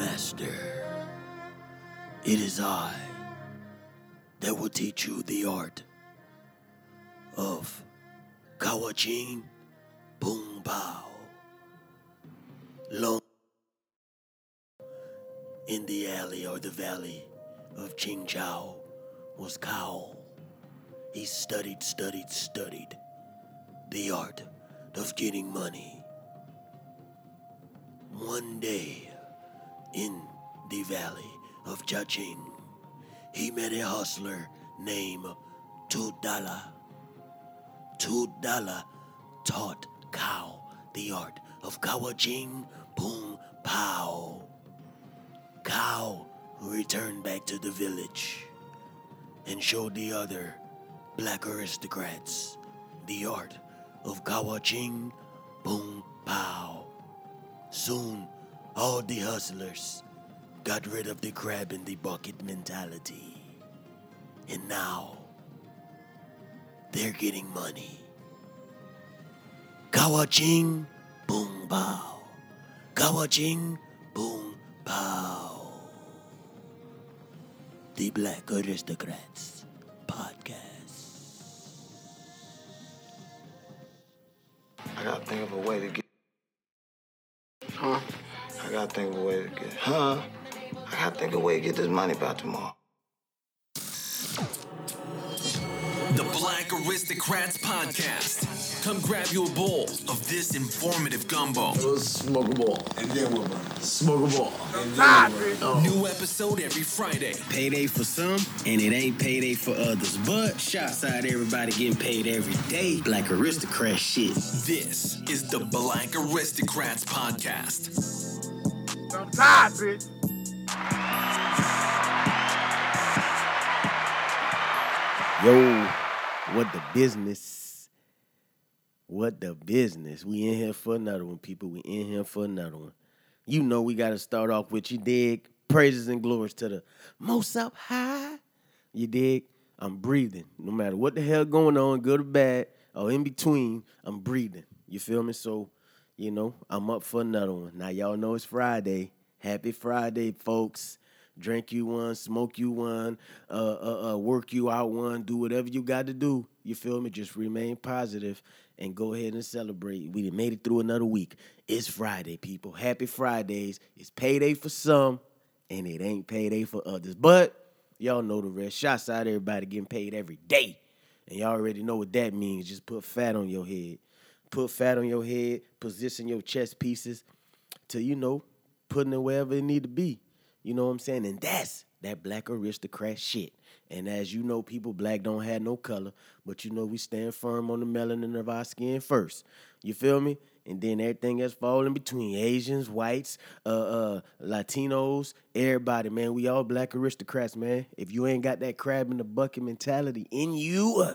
Master, it is I that will teach you the art of Kawajin Boom Bao. Long in the alley or the valley of Qingzhou was Kao. He studied, studied, studied the art of getting money. One day, in the valley of Jiaqing, he met a hustler named Tudala. Tudala taught Kao the art of Kawajing Boom Pow. Kao returned back to the village and showed the other black aristocrats the art of Kawajing Boom Pow. Soon, all the hustlers got rid of the crab in the bucket mentality. And now, they're getting money. Kawajing Boom Pow. Kawajing Boom Pow. The Black Aristocrats Podcast. I gotta think of a way to get. Huh? I gotta think of a way to get. Huh? I gotta think of a way to get this money by tomorrow. The Black Aristocrats Podcast. Come grab you a bowl of this informative gumbo. Smoke a ball. And then what, man? Smoke a ball. And then ah, what? Oh. New episode every Friday. Payday for some, and it ain't payday for others. But shots out everybody getting paid every day. Black aristocrat shit. This is the Black Aristocrats Podcast. I'm tired, bitch. Yo, what the business? What the business? We in here for another one, people. We in here for another one. You know we gotta start off with you dig. Praises and glories to the most up high. You dig? I'm breathing. No matter what the hell going on, good or bad, or in between, I'm breathing. You feel me? So, you know, I'm up for another one. Now y'all know it's Friday. Happy Friday, folks. Drink you one, smoke you one, uh, uh, uh, work you out one, do whatever you got to do. You feel me? Just remain positive and go ahead and celebrate. We made it through another week. It's Friday, people. Happy Fridays. It's payday for some, and it ain't payday for others. But y'all know the rest. Shots out everybody getting paid every day. And y'all already know what that means. Just put fat on your head. Put fat on your head, position your chest pieces to, you know, putting it wherever it need to be. You know what I'm saying? And that's that black aristocrat shit. And as you know, people, black don't have no color, but you know we stand firm on the melanin of our skin first. You feel me? And then everything else fall in between. Asians, whites, uh, uh, Latinos, everybody, man. We all black aristocrats, man. If you ain't got that crab in the bucket mentality in you,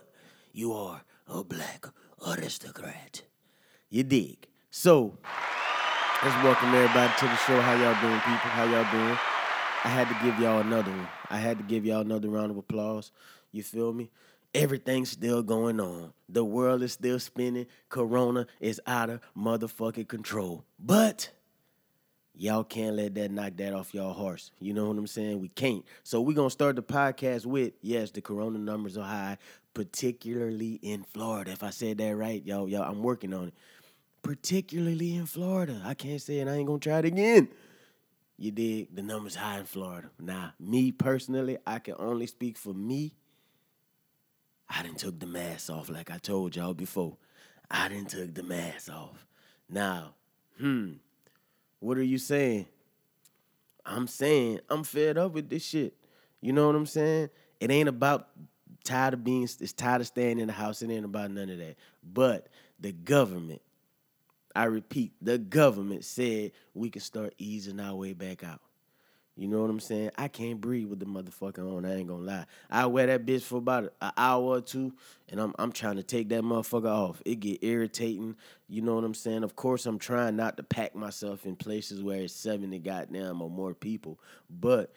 you are a black aristocrat. You dig? So, let's welcome everybody to the show. How y'all doing, people? How y'all doing? I had to give y'all another one. I had to give y'all another round of applause. You feel me? Everything's still going on. The world is still spinning. Corona is out of motherfucking control. But y'all can't let that knock that off y'all horse. You know what I'm saying? We can't. So we're gonna start the podcast with yes, the corona numbers are high, particularly in Florida. If I said that right, y'all, y'all, I'm working on it. Particularly in Florida. I can't say it, I ain't gonna try it again. You dig? The numbers high in Florida. Now, me personally, I can only speak for me. I didn't took the mask off like I told y'all before. I didn't took the mask off. Now, hmm, what are you saying? I'm saying I'm fed up with this shit. You know what I'm saying? It ain't about tired of being it's tired of staying in the house. It ain't about none of that. But the government, I repeat, the government said we can start easing our way back out. You know what I'm saying? I can't breathe with the motherfucker on. I ain't gonna lie. I wear that bitch for about an hour or two, and I'm I'm trying to take that motherfucker off. It get irritating. You know what I'm saying? Of course, I'm trying not to pack myself in places where it's seventy goddamn or more people. But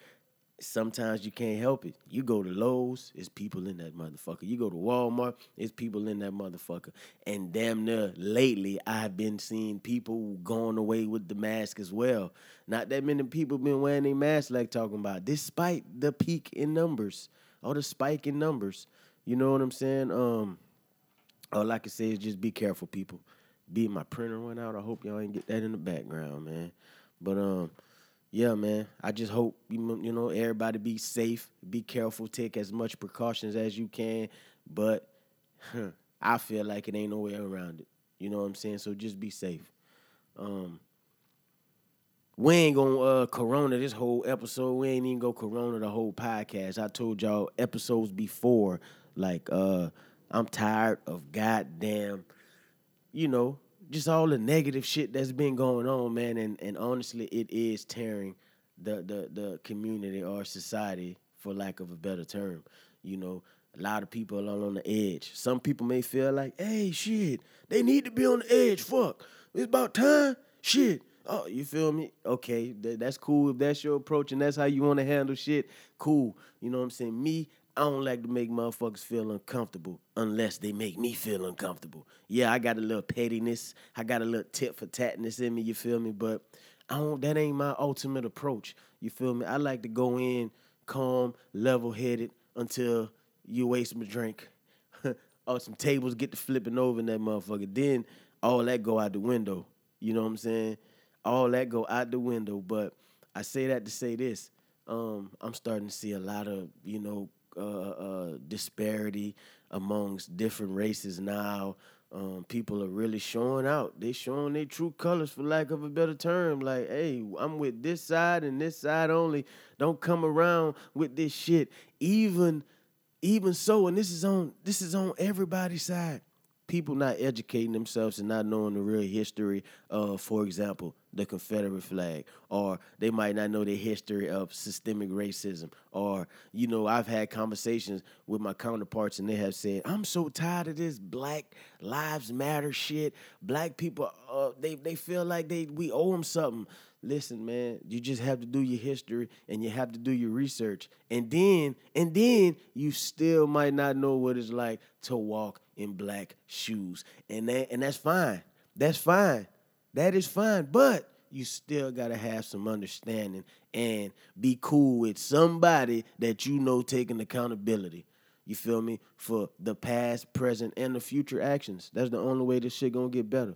sometimes you can't help it. You go to Lowe's, it's people in that motherfucker. You go to Walmart, it's people in that motherfucker. And damn near lately, I've been seeing people going away with the mask as well. Not that many people been wearing their mask like talking about, despite the peak in numbers or the spike in numbers. You know what I'm saying? Um, all I can say is just be careful, people. Be my printer went out. I hope y'all ain't get that in the background, man. But um, yeah, man. I just hope you you know everybody be safe, be careful, take as much precautions as you can. But huh, I feel like it ain't no way around it. You know what I'm saying? So just be safe. Um, we ain't gonna uh, corona this whole episode. We ain't even go corona the whole podcast. I told y'all episodes before, like uh, I'm tired of goddamn, you know, just all the negative shit that's been going on, man. And and honestly, it is tearing the the the community or society, for lack of a better term. You know, a lot of people are on the edge. Some people may feel like, hey, shit, they need to be on the edge. Fuck, it's about time. Shit. Oh, you feel me? Okay, th- that's cool. If that's your approach and that's how you want to handle shit, cool. You know what I'm saying? Me, I don't like to make motherfuckers feel uncomfortable unless they make me feel uncomfortable. Yeah, I got a little pettiness. I got a little tit for tatness in me, you feel me? But I don't that ain't my ultimate approach. You feel me? I like to go in calm, level headed until you waste my drink. or some tables get to flipping over in that motherfucker. Then all that go out the window. You know what I'm saying? All that go out the window. But I say that to say this. Um, I'm starting to see a lot of, you know, uh, uh, disparity amongst different races now. Um, people are really showing out. They showing their true colors, for lack of a better term. Like, hey, I'm with this side and this side only. Don't come around with this shit. Even, even so, and this is on this is on everybody's side. People not educating themselves and not knowing the real history of, for example, the Confederate flag, or they might not know the history of systemic racism, or you know, I've had conversations with my counterparts and they have said, "I'm so tired of this Black Lives Matter shit. Black people, uh, they they feel like they we owe them something." Listen, man, you just have to do your history and you have to do your research, and then and then you still might not know what it's like to walk in black shoes, and that and that's fine. That's fine. That is fine, but you still gotta have some understanding and be cool with somebody that you know taking accountability. You feel me? For the past, present, and the future actions. That's the only way this shit gonna get better.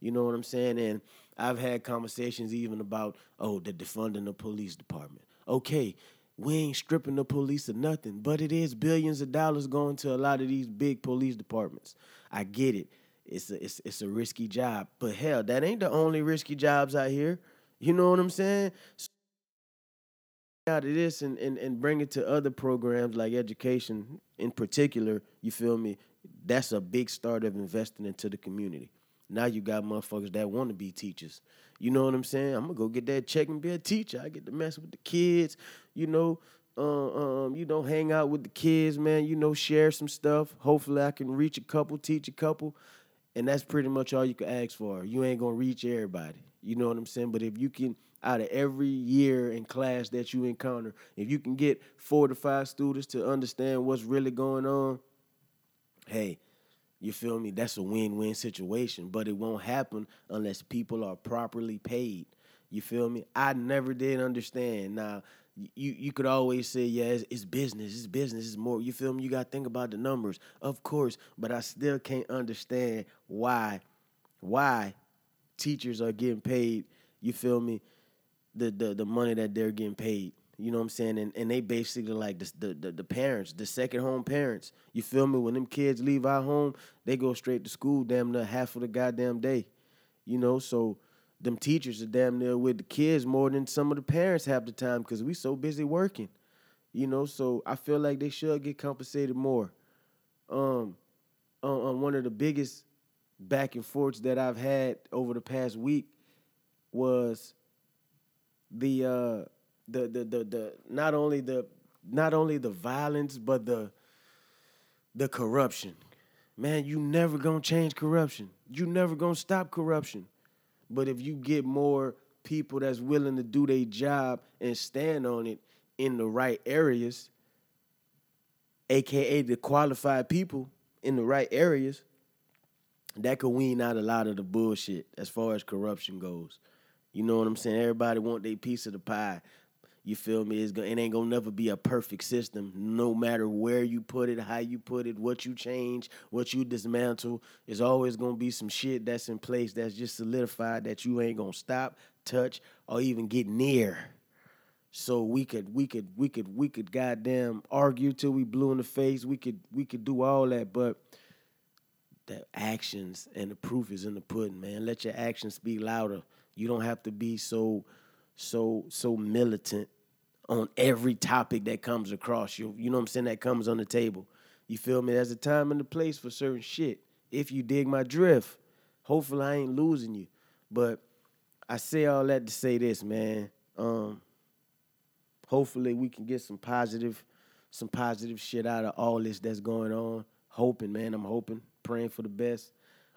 You know what I'm saying? And I've had conversations even about, oh, the defunding the police department. Okay, we ain't stripping the police of nothing, but it is billions of dollars going to a lot of these big police departments. I get it. It's a it's, it's a risky job, but hell, that ain't the only risky jobs out here. You know what I'm saying? So out of this and, and, and bring it to other programs like education in particular, you feel me? That's a big start of investing into the community. Now you got motherfuckers that want to be teachers. You know what I'm saying? I'm gonna go get that check and be a teacher. I get to mess with the kids, you know. Uh, um, you know, hang out with the kids, man. You know, share some stuff. Hopefully, I can reach a couple, teach a couple, and that's pretty much all you can ask for. You ain't gonna reach everybody. You know what I'm saying? But if you can, out of every year in class that you encounter, if you can get four to five students to understand what's really going on, hey, you feel me? That's a win-win situation, but it won't happen unless people are properly paid. You feel me? I never did understand. Now, you you could always say, yeah, it's, it's business, it's business, it's more. You feel me? You got to think about the numbers, of course, but I still can't understand why why teachers are getting paid. You feel me? The the the money that they're getting paid. You know what I'm saying? And and they basically like the, the the parents, the second home parents. You feel me? When them kids leave our home, they go straight to school damn near half of the goddamn day. You know, so them teachers are damn near with the kids more than some of the parents have the time because we so busy working. You know, so I feel like they should get compensated more. Um, on one of the biggest back and forths that I've had over the past week was the uh the the the, the not only the not only the violence but the the corruption. Man, you never gonna change corruption. You never gonna stop corruption. But if you get more people that's willing to do their job and stand on it, in the right areas, aka the qualified people in the right areas, that could wean out a lot of the bullshit as far as corruption goes. You know what I'm saying? Everybody want their piece of the pie. You feel me? It's go- it ain't gonna never be a perfect system, no matter where you put it, how you put it, what you change, what you dismantle. There's always gonna be some shit that's in place that's just solidified that you ain't gonna stop, touch, or even get near. So we could we could we could we could goddamn argue till we blue in the face. We could we could do all that, but the actions and the proof is in the pudding, man. Let your actions speak louder. You don't have to be so so so militant on every topic that comes across you. You know what I'm saying? That comes on the table. You feel me? There's a time and a place for certain shit. If you dig my drift, hopefully I ain't losing you. But I say all that to say this, man. Um, hopefully we can get some positive, some positive shit out of all this that's going on. Hoping, man. I'm hoping, praying for the best.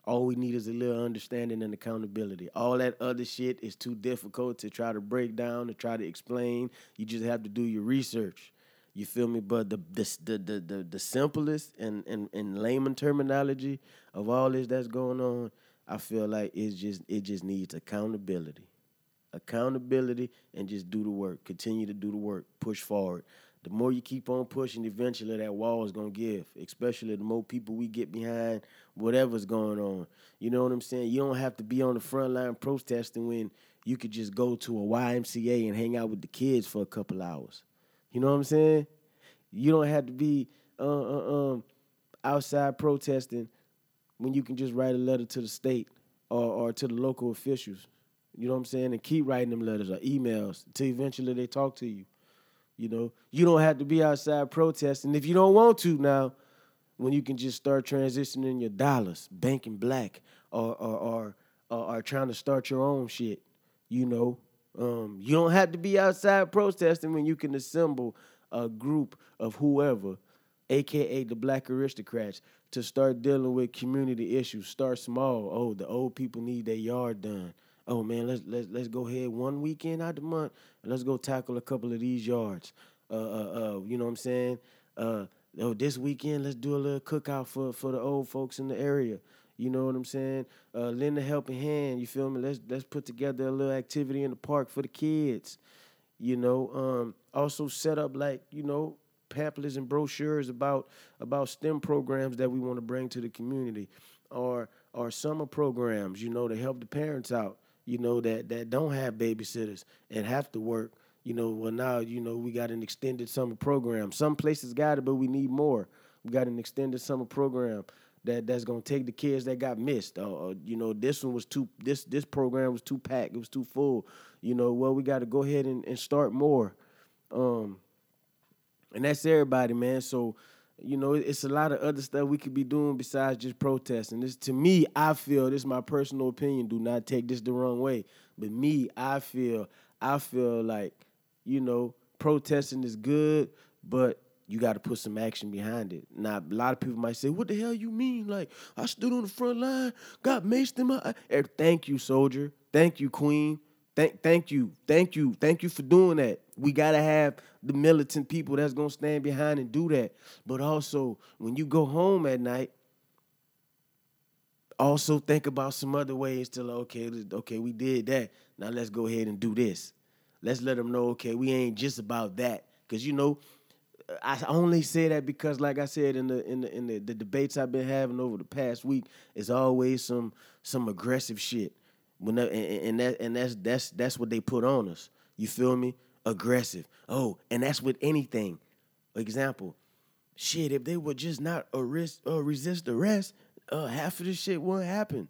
All we need is a little understanding and accountability. All that other shit is too difficult to try to break down, to try to explain. You just have to do your research. You feel me? But the the the the, the, simplest and, and, and layman terminology of all this that's going on, I feel like it's just it just needs accountability accountability and just do the work. Continue to do the work. Push forward. The more you keep on pushing, eventually that wall is gonna give. Especially the more people we get behind whatever's going on. You know what I'm saying? You don't have to be on the front line protesting when you could just go to a YMCA and hang out with the kids for a couple hours. You know what I'm saying? You don't have to be uh, uh, um, outside protesting when you can just write a letter to the state or, or to the local officials. You know what I'm saying? And keep writing them letters or emails until eventually they talk to you. You know, you don't have to be outside protesting if you don't want to now. When you can just start transitioning your dollars, banking black, or or or, or, or trying to start your own shit. You know, um, you don't have to be outside protesting when you can assemble a group of whoever, aka the black aristocrats, to start dealing with community issues. Start small. Oh, the old people need their yard done. Oh man, let's let's let's go ahead one weekend out the month and let's go tackle a couple of these yards. Uh, uh, uh you know what I'm saying? Uh, oh, this weekend let's do a little cookout for for the old folks in the area. You know what I'm saying? Uh, lend a helping hand. You feel me? Let's let's put together a little activity in the park for the kids. You know, um, also set up like you know pamphlets and brochures about about STEM programs that we want to bring to the community, or or summer programs. You know, to help the parents out. You know that that don't have babysitters and have to work. You know, well now you know we got an extended summer program. Some places got it, but we need more. We got an extended summer program that that's gonna take the kids that got missed. Uh, uh, you know, this one was too this this program was too packed. It was too full. You know, well we got to go ahead and, and start more. Um, and that's everybody, man. So, you know, it's a lot of other stuff we could be doing besides just protesting. This to me, I feel this is my personal opinion. Do not take this the wrong way. But me, I feel I feel like, you know, protesting is good, but you got to put some action behind it. Now, a lot of people might say, "What the hell you mean? Like I stood on the front line, got maced in my." Eh, Thank you, soldier. Thank you, queen. Thank, thank you, thank you, thank you for doing that. We gotta have the militant people that's gonna stand behind and do that. But also, when you go home at night, also think about some other ways to like, okay, okay, we did that. Now let's go ahead and do this. Let's let them know, okay, we ain't just about that. Cause you know, I only say that because, like I said in the in the in the, the debates I've been having over the past week, it's always some some aggressive shit. When that, and, and that and that's that's that's what they put on us. You feel me? Aggressive. Oh, and that's with anything. Example, shit. If they would just not arrest or resist arrest, uh, half of this shit won't happen.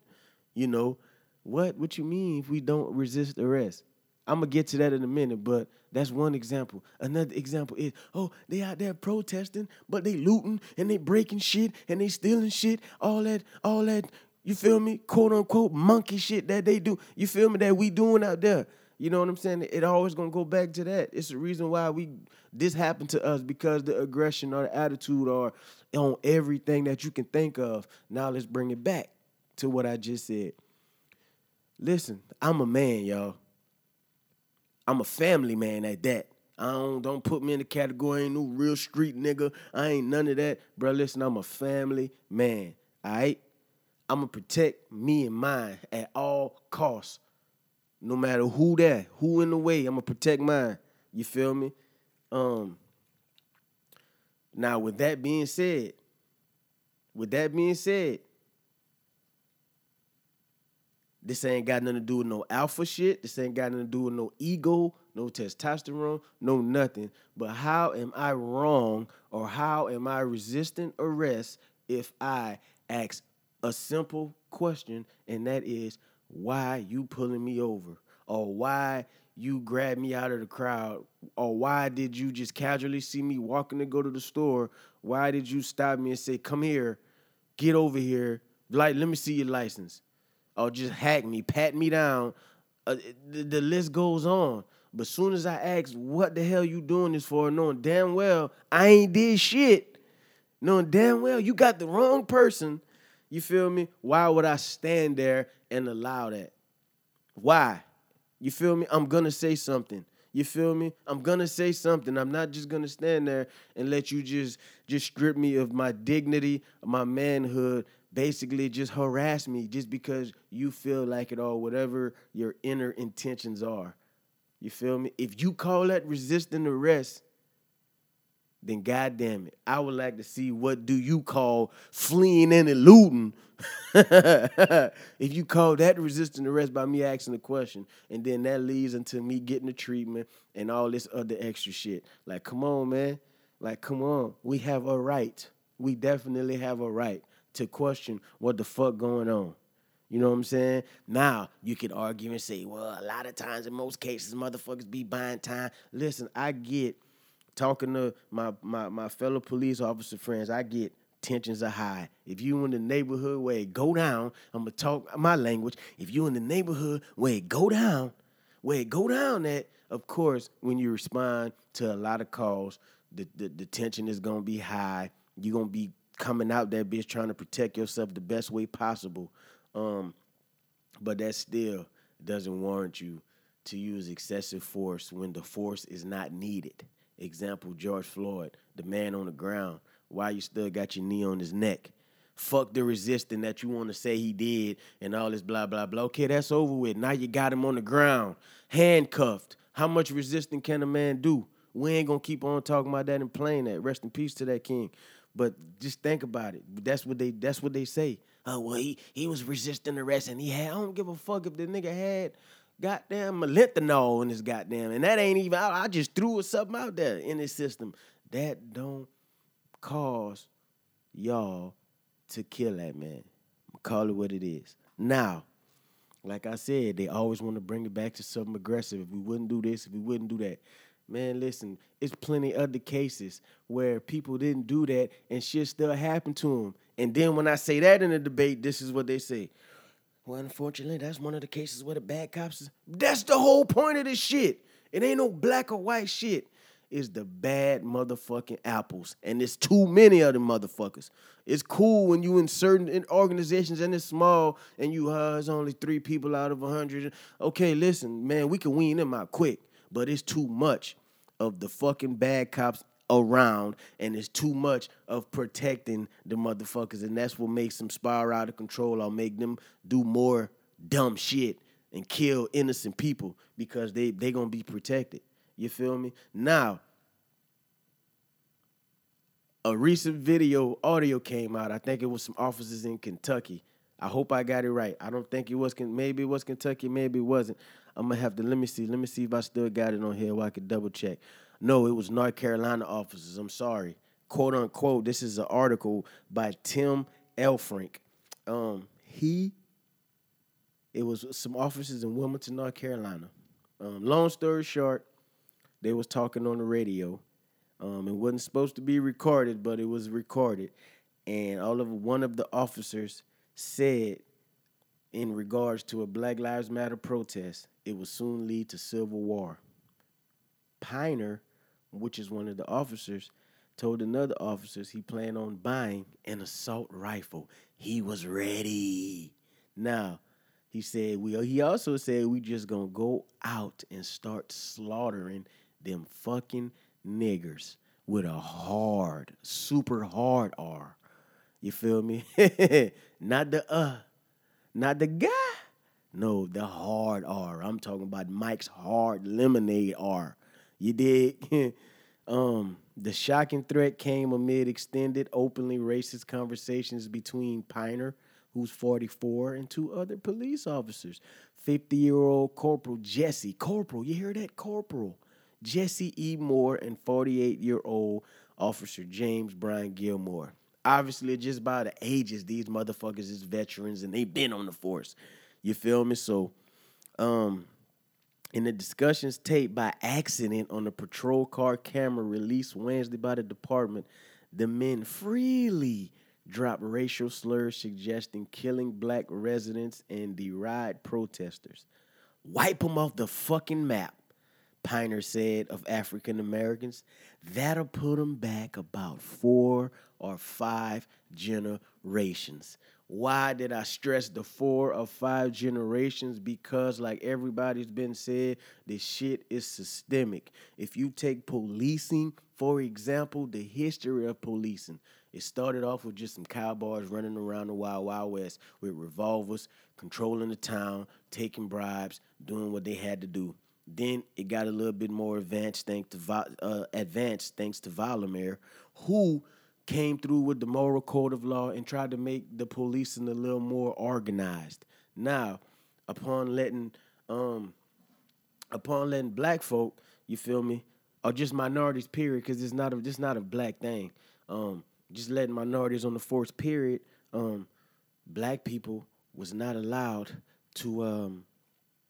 You know what? What you mean if we don't resist arrest? I'm gonna get to that in a minute, but that's one example. Another example is, oh, they out there protesting, but they looting and they breaking shit and they stealing shit, all that, all that, you feel me? Quote unquote monkey shit that they do. You feel me? That we doing out there. You know what I'm saying? It always gonna go back to that. It's the reason why we this happened to us because the aggression or the attitude or on everything that you can think of. Now let's bring it back to what I just said. Listen, I'm a man, y'all. I'm a family man at that. I don't don't put me in the category. Ain't no real street nigga. I ain't none of that, bro. Listen, I'm a family man. All right, I'm gonna protect me and mine at all costs, no matter who that, who in the way. I'm gonna protect mine. You feel me? Um. Now, with that being said, with that being said, this ain't got nothing to do with no alpha shit. This ain't got nothing to do with no ego, no testosterone, no nothing. But how am I wrong or how am I resisting arrest if I ask a simple question and that is why you pulling me over? Or why you grabbed me out of the crowd? Or why did you just casually see me walking to go to the store? Why did you stop me and say come here get over here. Like let me see your license. Or just hack me pat me down. Uh, the, the list goes on. But soon as i ask what the hell you doing this for? knowing damn well i ain't did shit. Knowing damn well you got the wrong person. You feel me? Why would i stand there and allow that why you feel me? I'm gonna say something. You feel me? I'm gonna say something. I'm not just gonna stand there and let you just just strip me of my dignity, my manhood, basically just harass me just because you feel like it or whatever your inner intentions are. You feel me? If you call that resisting arrest, then goddamn it, I would like to see what do you call fleeing and eluding. if you call that resisting arrest by me asking the question, and then that leads into me getting the treatment and all this other extra shit. Like, come on, man. Like, come on. We have a right. We definitely have a right to question what the fuck going on. You know what I'm saying? Now you could argue and say, well, a lot of times in most cases, motherfuckers be buying time. Listen, I get talking to my my my fellow police officer friends, I get tensions are high. If you in the neighborhood where it go down, I'm gonna talk my language. If you in the neighborhood where it go down, where it go down at, of course, when you respond to a lot of calls, the, the, the tension is gonna be high. You're gonna be coming out that bitch trying to protect yourself the best way possible. Um, but that still doesn't warrant you to use excessive force when the force is not needed. Example, George Floyd, the man on the ground. Why you still got your knee on his neck? Fuck the resisting that you want to say he did and all this blah blah blah. Okay, that's over with. Now you got him on the ground, handcuffed. How much resisting can a man do? We ain't gonna keep on talking about that and playing that. Rest in peace to that king. But just think about it. That's what they that's what they say. Oh well, he he was resisting arrest and he had I don't give a fuck if the nigga had goddamn molyneuxol in his goddamn and that ain't even I, I just threw something out there in this system. That don't cause y'all to kill that man. Call it what it is. Now, like I said, they always want to bring it back to something aggressive. If we wouldn't do this, if we wouldn't do that. Man, listen, it's plenty other cases where people didn't do that and shit still happened to them. And then when I say that in a debate, this is what they say. Well, unfortunately, that's one of the cases where the bad cops is. That's the whole point of this shit. It ain't no black or white shit. It's the bad motherfucking apples. And there's too many of them motherfuckers. It's cool when you in certain organizations and it's small and you uh it's only three people out of a hundred. Okay, listen, man, we can wean them out quick, but it's too much of the fucking bad cops around and it's too much of protecting the motherfuckers and that's what makes them spiral out of control or make them do more dumb shit and kill innocent people because they they gonna be protected. You feel me? Now a recent video audio came out. I think it was some officers in kentucky. I hope i got it right. I don't think it was maybe it was kentucky maybe it wasn't. I'm gonna have to let me see let me see if i still got it on here where i could double check no, it was North Carolina officers. I'm sorry. Quote unquote. This is an article by Tim Elfrink. Um, he, it was some officers in Wilmington, North Carolina. Um, long story short, they was talking on the radio. Um, it wasn't supposed to be recorded, but it was recorded. And all of one of the officers said, in regards to a Black Lives Matter protest, it will soon lead to civil war. Piner, which is one of the officers, told another officers he planned on buying an assault rifle. He was ready. Now, he said we he also said we just gonna go out and start slaughtering them fucking niggers with a hard, super hard R. You feel me? not the uh, not the guy. No, the hard R. I'm talking about Mike's hard lemonade R. You dig? um, the shocking threat came amid extended, openly racist conversations between Piner, who's 44, and two other police officers. 50 year old Corporal Jesse, Corporal, you hear that? Corporal. Jesse E. Moore and 48 year old Officer James Brian Gilmore. Obviously, just by the ages, these motherfuckers is veterans and they've been on the force. You feel me? So, um, in the discussions taped by accident on the patrol car camera released Wednesday by the department, the men freely dropped racial slurs suggesting killing black residents and deride protesters. Wipe them off the fucking map, Piner said of African Americans. That'll put them back about four or five generations. Why did I stress the four or five generations? Because, like everybody's been said, this shit is systemic. If you take policing, for example, the history of policing, it started off with just some cowboys running around the Wild Wild West with revolvers, controlling the town, taking bribes, doing what they had to do. Then it got a little bit more advanced thanks to uh, advanced thanks to Vollmer, who came through with the moral code of law and tried to make the policing a little more organized. Now, upon letting um upon letting black folk, you feel me, or just minorities, period, because it's not a just not a black thing. Um, just letting minorities on the force, period. Um, black people was not allowed to um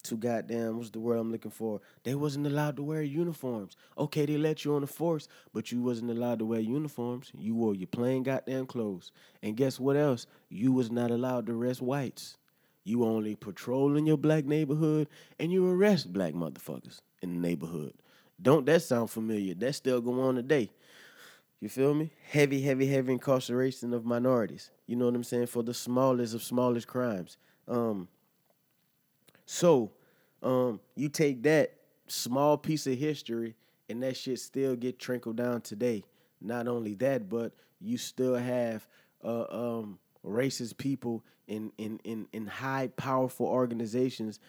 to goddamn what's the word I'm looking for? They wasn't allowed to wear uniforms. Okay, they let you on the force, but you wasn't allowed to wear uniforms. You wore your plain goddamn clothes. And guess what else? You was not allowed to arrest whites. You only patrol in your black neighborhood and you arrest black motherfuckers in the neighborhood. Don't that sound familiar? That still go on today. You feel me? Heavy, heavy, heavy incarceration of minorities. You know what I'm saying? For the smallest of smallest crimes. Um, so, um, you take that small piece of history and that shit still get trickled down today. Not only that, but you still have uh, um, racist people in, in in in high powerful organizations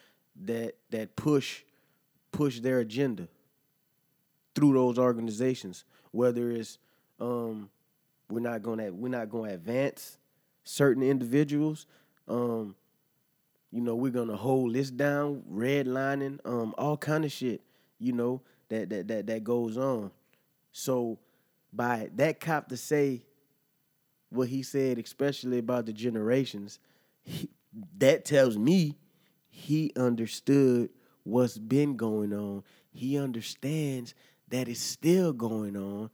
that that push push their agenda through those organizations. Whether it's um, we're not gonna we're not gonna advance certain individuals. Um, you know, we're gonna hold this down, redlining, um, all kind of shit, you know, that that that that goes on. So by that cop to say what he said, especially about the generations, he, that tells me he understood what's been going on. He understands that it's still going on,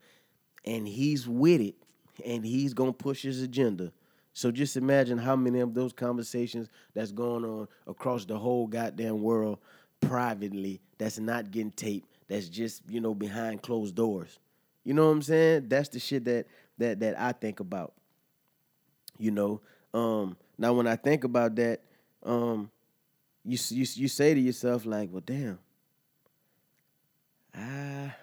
and he's with it, and he's gonna push his agenda. So just imagine how many of those conversations that's going on across the whole goddamn world privately that's not getting taped, that's just, you know, behind closed doors. You know what I'm saying? That's the shit that that that I think about. You know, um now when I think about that, um you you you say to yourself like, "Well, damn. Ah,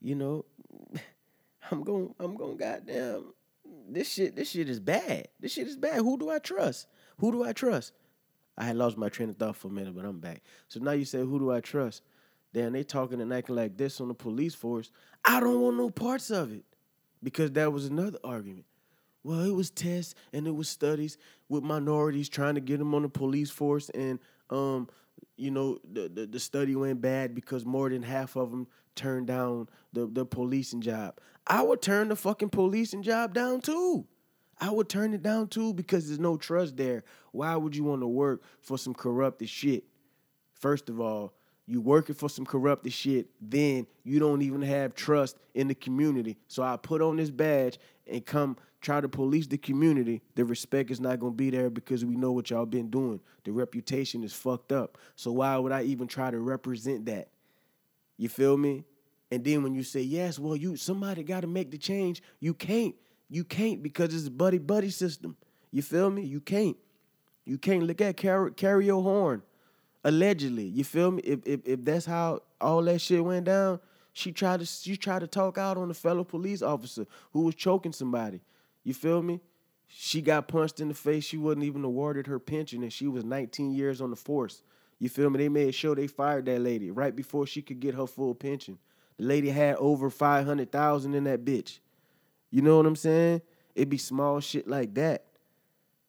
you know, I'm going I'm going goddamn this shit, this shit is bad. This shit is bad. Who do I trust? Who do I trust? I had lost my train of thought for a minute, but I'm back. So now you say, who do I trust? Then they talking and acting like this on the police force. I don't want no parts of it. Because that was another argument. Well, it was tests and it was studies with minorities trying to get them on the police force, and um, you know, the, the, the study went bad because more than half of them turned down the, the policing job. I would turn the fucking policing job down too. I would turn it down too because there's no trust there. Why would you want to work for some corrupted shit? First of all, you working for some corrupted shit, then you don't even have trust in the community. So I put on this badge and come try to police the community. The respect is not gonna be there because we know what y'all been doing. The reputation is fucked up. So why would I even try to represent that? You feel me? And then when you say yes, well, you somebody got to make the change. You can't. You can't because it's a buddy buddy system. You feel me? You can't. You can't look at Cariol Horne. Allegedly, you feel me? If, if if that's how all that shit went down, she tried to she tried to talk out on a fellow police officer who was choking somebody. You feel me? She got punched in the face. She wasn't even awarded her pension, and she was 19 years on the force. You feel me? They made sure they fired that lady right before she could get her full pension. The lady had over 500,000 in that bitch. You know what I'm saying? It be small shit like that.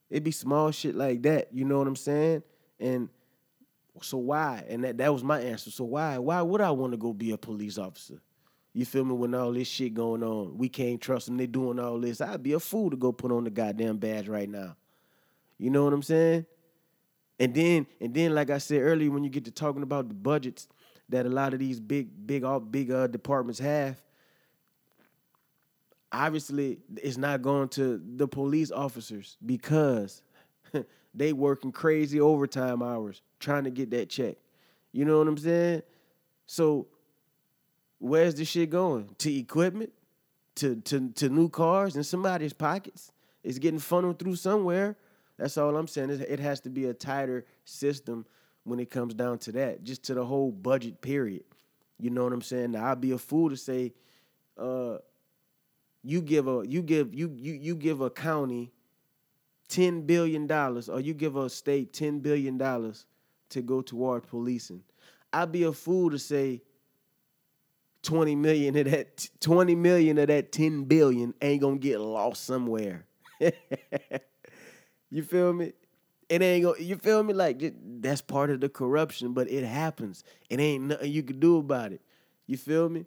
It be small shit like that. You know what I'm saying? And so why? And that, that was my answer. So why? Why would I want to go be a police officer? You feel me? When all this shit going on, we can't trust them. They doing all this. I'd be a fool to go put on the goddamn badge right now. You know what I'm saying? And then, and then, like I said earlier, when you get to talking about the budgets that a lot of these big, big, all big uh, departments have, obviously it's not going to the police officers because they working crazy overtime hours trying to get that check. You know what I'm saying? So where's the shit going? To equipment? To to to new cars in somebody's pockets? It's getting funneled through somewhere. That's all I'm saying. It has to be a tighter system when it comes down to that, just to the whole budget period. You know what I'm saying? Now, I'd be a fool to say, uh, you give a you give you you you give a county ten billion dollars, or you give a state ten billion dollars to go toward policing. I'd be a fool to say 20 million of that 20 million of that 10 billion ain't gonna get lost somewhere. you feel me? It ain't gonna you feel me? Like that's part of the corruption, but it happens. It ain't nothing you can do about it. You feel me?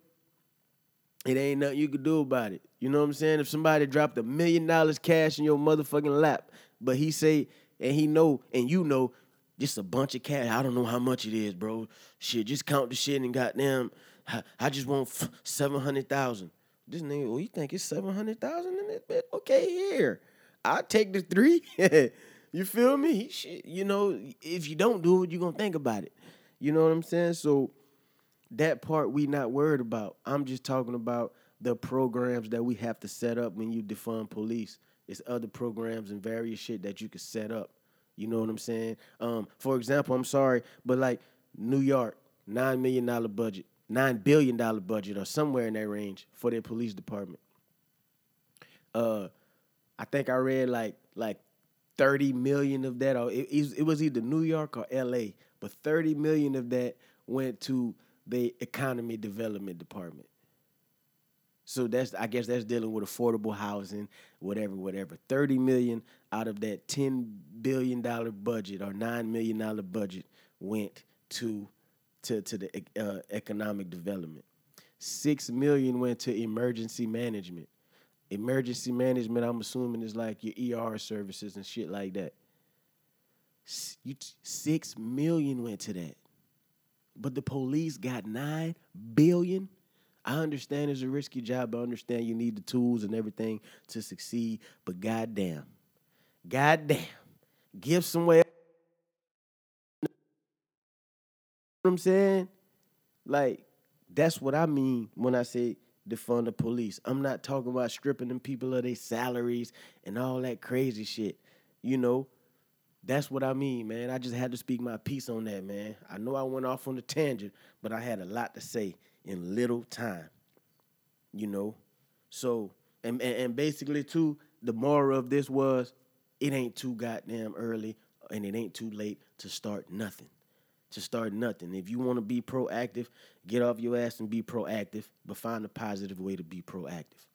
It ain't nothing you can do about it. You know what I'm saying? If somebody dropped a million dollars cash in your motherfucking lap, but he say and he know and you know just a bunch of cash. I don't know how much it is, bro. Shit, just count the shit and goddamn. I, I just want seven hundred thousand. This nigga, well, you think it's seven hundred thousand in this bit? Okay, here. I'll take the three. you feel me? Shit, you know, if you don't do it, you're gonna think about it. You know what I'm saying? So that part we not worried about. I'm just talking about the programs that we have to set up when you defund police. It's other programs and various shit that you could set up. You know what I'm saying? Um, for example, I'm sorry, but like New York, nine million dollar budget, nine billion dollar budget, or somewhere in that range for their police department. Uh, I think I read like like thirty million of that, or it, it was either New York or L.A., but thirty million of that went to the economy development department. So that's I guess that's dealing with affordable housing, whatever, whatever. Thirty million out of that ten billion dollar budget or nine million dollar budget went to to to the uh, economic development. Six million went to emergency management. Emergency management, I'm assuming, is like your ER services and shit like that. You six million went to that, but the police got nine billion. I understand it's a risky job. I understand you need the tools and everything to succeed. But goddamn, goddamn, give somewhere. You know what I'm saying? Like, that's what I mean when I say defund the police. I'm not talking about stripping them people of their salaries and all that crazy shit. You know, that's what I mean, man. I just had to speak my piece on that, man. I know I went off on a tangent, but I had a lot to say in little time. You know? So, and, and, and basically, too, the moral of this was it ain't too goddamn early and it ain't too late to start nothing. To start nothing. If you want to be proactive, get off your ass and be proactive, but find a positive way to be proactive.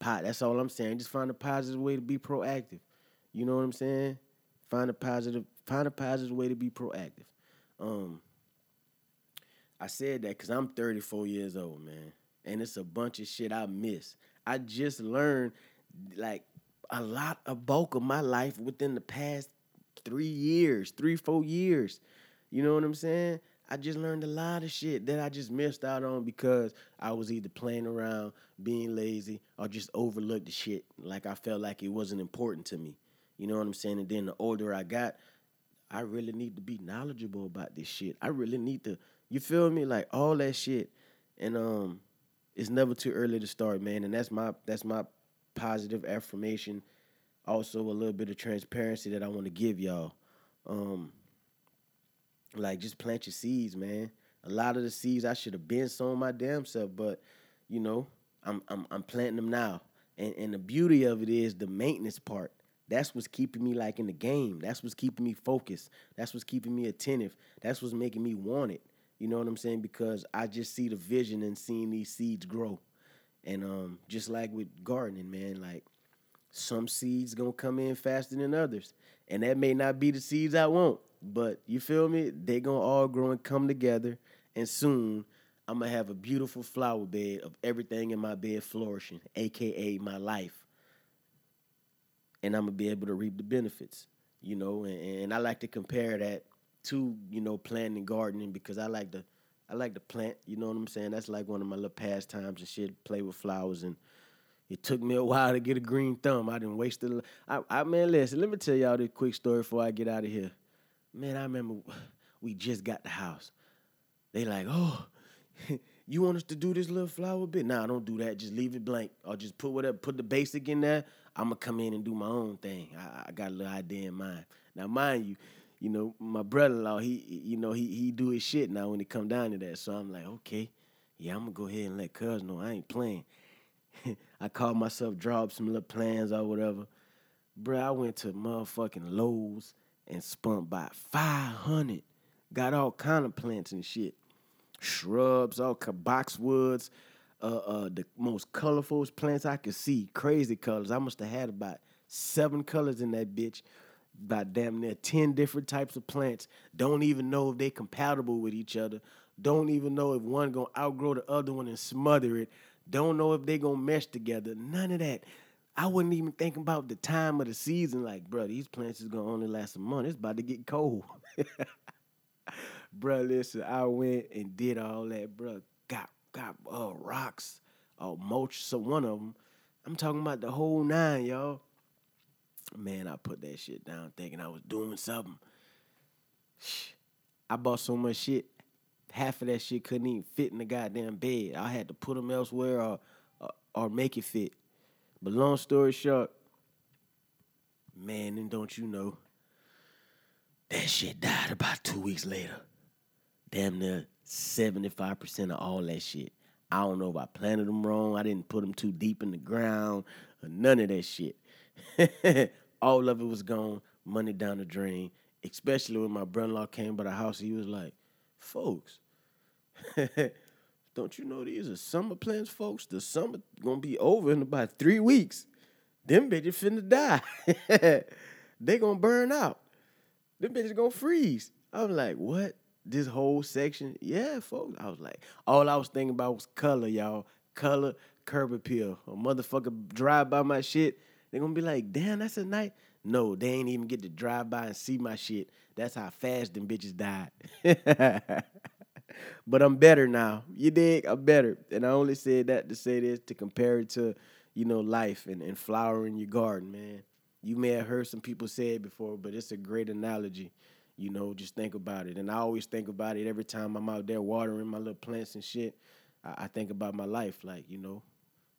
That's all I'm saying. Just find a positive way to be proactive. You know what I'm saying? Find a positive, find a positive way to be proactive. Um, I said that because I'm 34 years old, man, and it's a bunch of shit I miss. I just learned like a lot, a bulk of my life within the past three years, three, four years. You know what I'm saying? I just learned a lot of shit that I just missed out on because I was either playing around, being lazy, or just overlooked the shit. Like I felt like it wasn't important to me. You know what I'm saying? And then the older I got, I really need to be knowledgeable about this shit. I really need to, you feel me? Like all that shit. And um it's never too early to start, man. And that's my that's my positive affirmation. Also a little bit of transparency that I want to give y'all. Um like just plant your seeds, man. A lot of the seeds I should have been sown my damn self, but you know, I'm I'm I'm planting them now. And and the beauty of it is the maintenance part. That's what's keeping me like in the game. That's what's keeping me focused. That's what's keeping me attentive. That's what's making me want it. You know what I'm saying? Because I just see the vision and seeing these seeds grow. And um, just like with gardening, man, like some seeds gonna come in faster than others. And that may not be the seeds I want. But you feel me? They gonna all grow and come together. And soon I'm gonna have a beautiful flower bed of everything in my bed flourishing, aka my life and I'm gonna be able to reap the benefits. You know, and, and I like to compare that to you know planting gardening because I like to I like to plant. You know what I'm saying? That's like one of my little pastimes and shit. Play with flowers and. It took me a while to get a green thumb. I didn't waste it. I, I man, listen. Let me tell y'all this quick story before I get out of here. Man, I remember we just got the house. They like, oh, you want us to do this little flower bit? Nah, don't do that. Just leave it blank. Or just put whatever, put the basic in there. I'm gonna come in and do my own thing. I, I got a little idea in mind. Now, mind you, you know, my brother-in-law, he, you know, he he do his shit now when it come down to that. So I'm like, okay, yeah, I'm gonna go ahead and let Cuz know I ain't playing. I called myself, draw up some little plans or whatever. Bruh, I went to motherfucking Lowe's and spun by 500. Got all kind of plants and shit. Shrubs, all boxwoods, uh, uh, the most colorful plants I could see. Crazy colors. I must have had about seven colors in that bitch. About damn near 10 different types of plants. Don't even know if they compatible with each other. Don't even know if one gonna outgrow the other one and smother it. Don't know if they gonna mesh together. None of that. I wasn't even thinking about the time of the season. Like, bro, these plants is gonna only last a month. It's about to get cold. bro, listen, I went and did all that, bro. Got got uh, rocks, uh, mulch. So one of them, I'm talking about the whole nine, y'all. Man, I put that shit down thinking I was doing something. I bought so much shit. Half of that shit couldn't even fit in the goddamn bed. I had to put them elsewhere or, or, or make it fit. But long story short, man, and don't you know, that shit died about two weeks later. Damn near 75% of all that shit. I don't know if I planted them wrong. I didn't put them too deep in the ground or none of that shit. all of it was gone, money down the drain. Especially when my brother-in-law came by the house, he was like, folks, don't you know these are summer plants, folks? The summer gonna be over in about three weeks. Them bitches finna die. they gonna burn out. Them bitches gonna freeze. I'm like, what? This whole section? Yeah, folks. I was like, all I was thinking about was color, y'all. Color, curb appeal. A motherfucker drive by my shit, they gonna be like, damn, that's a night. No, they ain't even get to drive by and see my shit. That's how fast them bitches died. but I'm better now. You dig? I'm better. And I only said that to say this to compare it to, you know, life and, and flowering your garden, man. You may have heard some people say it before, but it's a great analogy. You know, just think about it. And I always think about it every time I'm out there watering my little plants and shit. I, I think about my life, like, you know,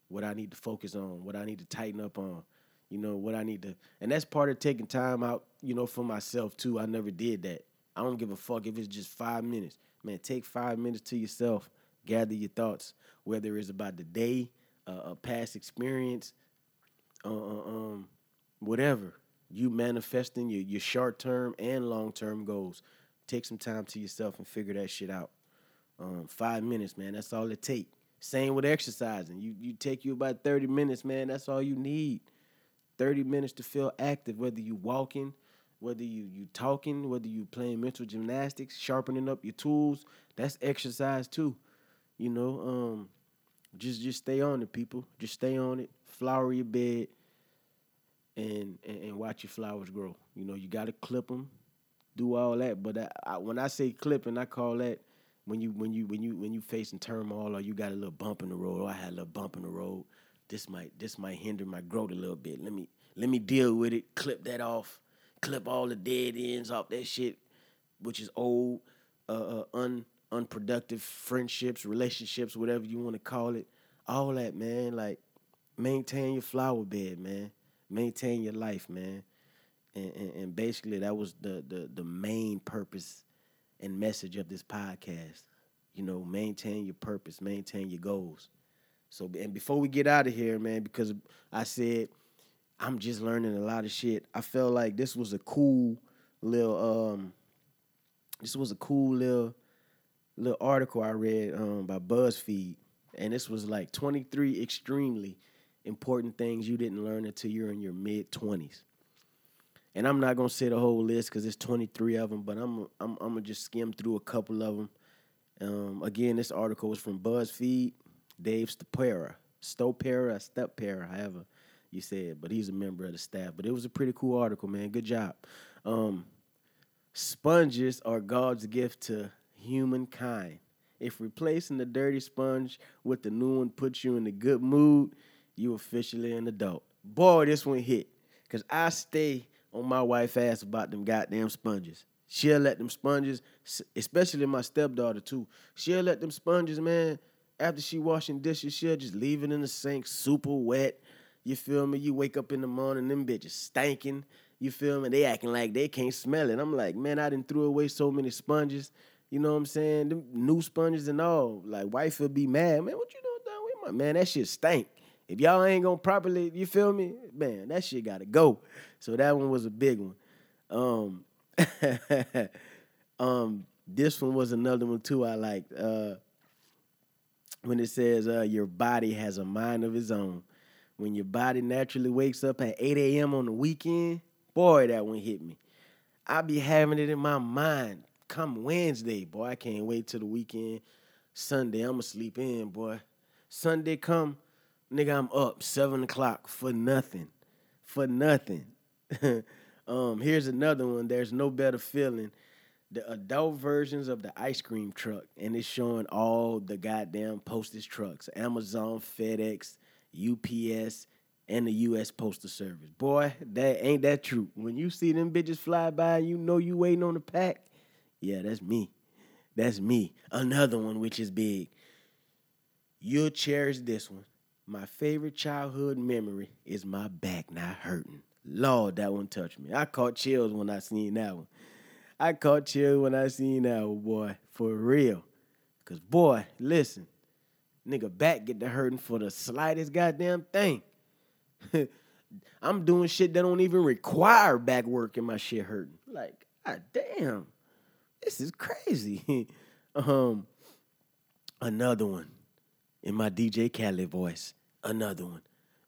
what I need to focus on, what I need to tighten up on, you know, what I need to. And that's part of taking time out, you know, for myself too. I never did that. I don't give a fuck if it's just five minutes. Man, take five minutes to yourself, gather your thoughts, whether it's about the day, uh, a past experience, uh, uh, um, whatever. You manifesting your, your short term and long term goals. Take some time to yourself and figure that shit out. Um, five minutes, man. That's all it take. Same with exercising. You you take you about thirty minutes, man. That's all you need. Thirty minutes to feel active, whether you walking, whether you you talking, whether you playing mental gymnastics, sharpening up your tools. That's exercise too. You know, um, just just stay on it, people. Just stay on it. Flower your bed, and and, and watch your flowers grow. You know, you got to clip them, do all that. But I, I, when I say clipping, I call that when you when you when you when you facing turmoil or you got a little bump in the road. Or I had a little bump in the road. This might this might hinder my growth a little bit. Let me let me deal with it. Clip that off. Clip all the dead ends off that shit, which is old, uh, uh un unproductive friendships, relationships, whatever you want to call it. All that, man. Like maintain your flower bed, man. Maintain your life, man. And, and, and basically that was the, the the main purpose and message of this podcast. you know, maintain your purpose, maintain your goals. So, and before we get out of here, man, because I said I'm just learning a lot of shit. I felt like this was a cool little, um, this was a cool little, little article I read um, by BuzzFeed, and this was like 23 extremely important things you didn't learn until you're in your mid 20s. And I'm not gonna say the whole list because it's 23 of them, but I'm I'm, I'm gonna just skim through a couple of them. Um, again, this article was from BuzzFeed. Dave Stopera, Stopera, Stepera, however you said, but he's a member of the staff. But it was a pretty cool article, man. Good job. Um, sponges are God's gift to humankind. If replacing the dirty sponge with the new one puts you in a good mood, you officially an adult. Boy, this one hit. Cause I stay on my wife ass about them goddamn sponges. She'll let them sponges, especially my stepdaughter too. She'll let them sponges, man. After she washing dishes, she'll just leave it in the sink, super wet. You feel me? You wake up in the morning, them bitches stinking. You feel me? They acting like they can't smell it. I'm like, man, I didn't threw away so many sponges. You know what I'm saying? Them new sponges and all. Like, wife will be mad. Man, what you doing down with my man? That shit stink. If y'all ain't gonna properly, you feel me? Man, that shit gotta go. So that one was a big one. Um, um, this one was another one too. I liked uh, when it says uh, your body has a mind of its own. When your body naturally wakes up at 8 a.m. on the weekend, boy, that one hit me. I be having it in my mind come Wednesday, boy. I can't wait till the weekend. Sunday, I'ma sleep in, boy. Sunday come, nigga, I'm up seven o'clock for nothing, for nothing. um, here's another one. There's no better feeling. The adult versions of the ice cream truck, and it's showing all the goddamn postage trucks: Amazon, FedEx, UPS, and the U.S. Postal Service. Boy, that ain't that true. When you see them bitches fly by, you know you waiting on the pack. Yeah, that's me. That's me. Another one which is big. You'll cherish this one. My favorite childhood memory is my back not hurting. Lord, that one touched me. I caught chills when I seen that one. I caught chills when I seen that one, boy. For real. Cause boy, listen, nigga back get to hurting for the slightest goddamn thing. I'm doing shit that don't even require back work and my shit hurting. Like, god damn. This is crazy. um, another one in my DJ Khaled voice. Another one.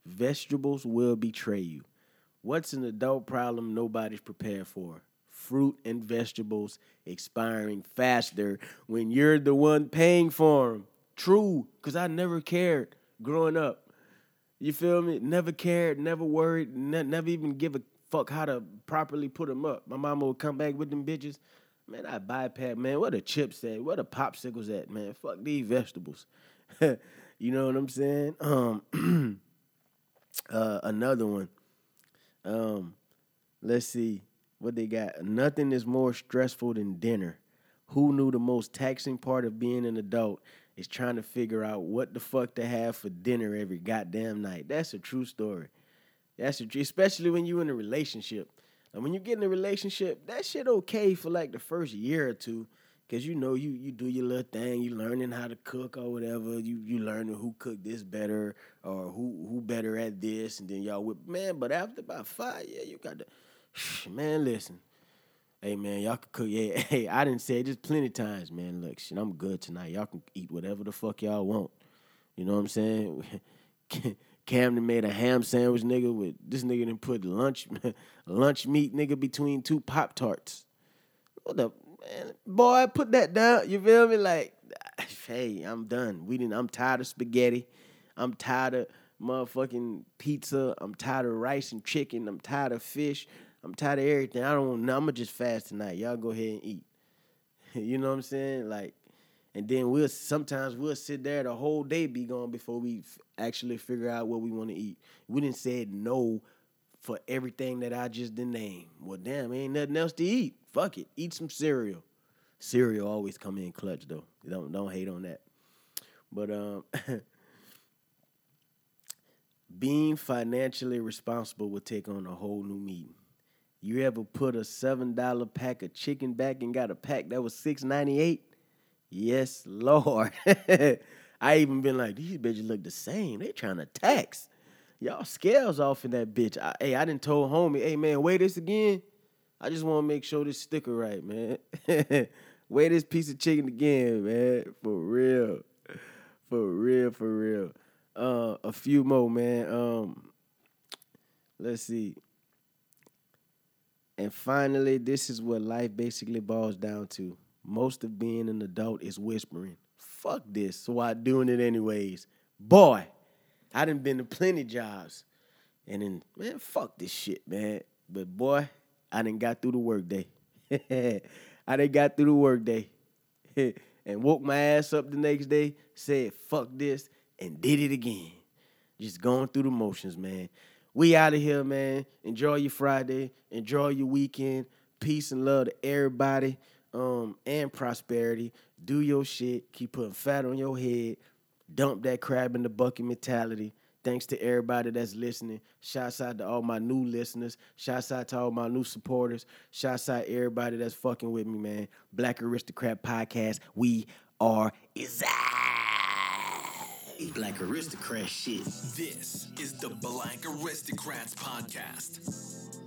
Vegetables will betray you. What's an adult problem nobody's prepared for? Fruit and vegetables expiring faster when you're the one paying for them. True, because I never cared growing up. You feel me? Never cared, never worried, ne- never even give a fuck how to properly put them up. My mama would come back with them bitches. Man, I bypass, man. What a chips at? What a popsicles at, man? Fuck these vegetables. you know what I'm saying? Um, uh, another one. Um, let's see what they got. Nothing is more stressful than dinner. Who knew the most taxing part of being an adult is trying to figure out what the fuck to have for dinner every goddamn night? That's a true story. That's a especially when you in a relationship. And when you get in a relationship, that shit okay for like the first year or two. Cause you know you you do your little thing, you learning how to cook or whatever. You you learning who cook this better or who who better at this, and then y'all whip man. But after about five, yeah, you got to man. Listen, hey man, y'all can cook. Yeah, hey, I didn't say just plenty times, man. Look, shit, I'm good tonight. Y'all can eat whatever the fuck y'all want. You know what I'm saying? Camden made a ham sandwich, nigga. With this nigga didn't put lunch lunch meat, nigga, between two pop tarts. What the man, boy? Put that down. You feel me? Like, hey, I'm done. We didn't. I'm tired of spaghetti. I'm tired of motherfucking pizza. I'm tired of rice and chicken. I'm tired of fish. I'm tired of everything. I don't know. I'ma just fast tonight. Y'all go ahead and eat. you know what I'm saying? Like, and then we'll sometimes we'll sit there the whole day be gone before we f- actually figure out what we want to eat. We didn't say no for everything that I just did name. Well, damn, ain't nothing else to eat. Fuck it, eat some cereal. Cereal always come in clutch though. Don't don't hate on that. But um, being financially responsible will take on a whole new meaning. You ever put a seven dollar pack of chicken back and got a pack that was six ninety eight? Yes, Lord. I even been like, these bitches look the same. They trying to tax. Y'all scales off in that bitch. I, hey, I didn't told homie, hey man, weigh this again. I just want to make sure this sticker right, man. weigh this piece of chicken again, man. For real. For real, for real. Uh, a few more, man. Um, let's see. And finally, this is what life basically boils down to. Most of being an adult is whispering. Fuck this. So I doing it anyways. Boy, I done been to plenty jobs. And then, man, fuck this shit, man. But boy, I didn't got through the workday. I done got through the workday. and woke my ass up the next day, said fuck this, and did it again. Just going through the motions, man. We out of here, man. Enjoy your Friday. Enjoy your weekend. Peace and love to everybody. Um, and prosperity. Do your shit. Keep putting fat on your head. Dump that crab in the bucket mentality. Thanks to everybody that's listening. Shouts out to all my new listeners. Shouts out to all my new supporters. Shouts out to everybody that's fucking with me, man. Black Aristocrat Podcast. We are is Black aristocrat shit. This is the Black Aristocrats Podcast.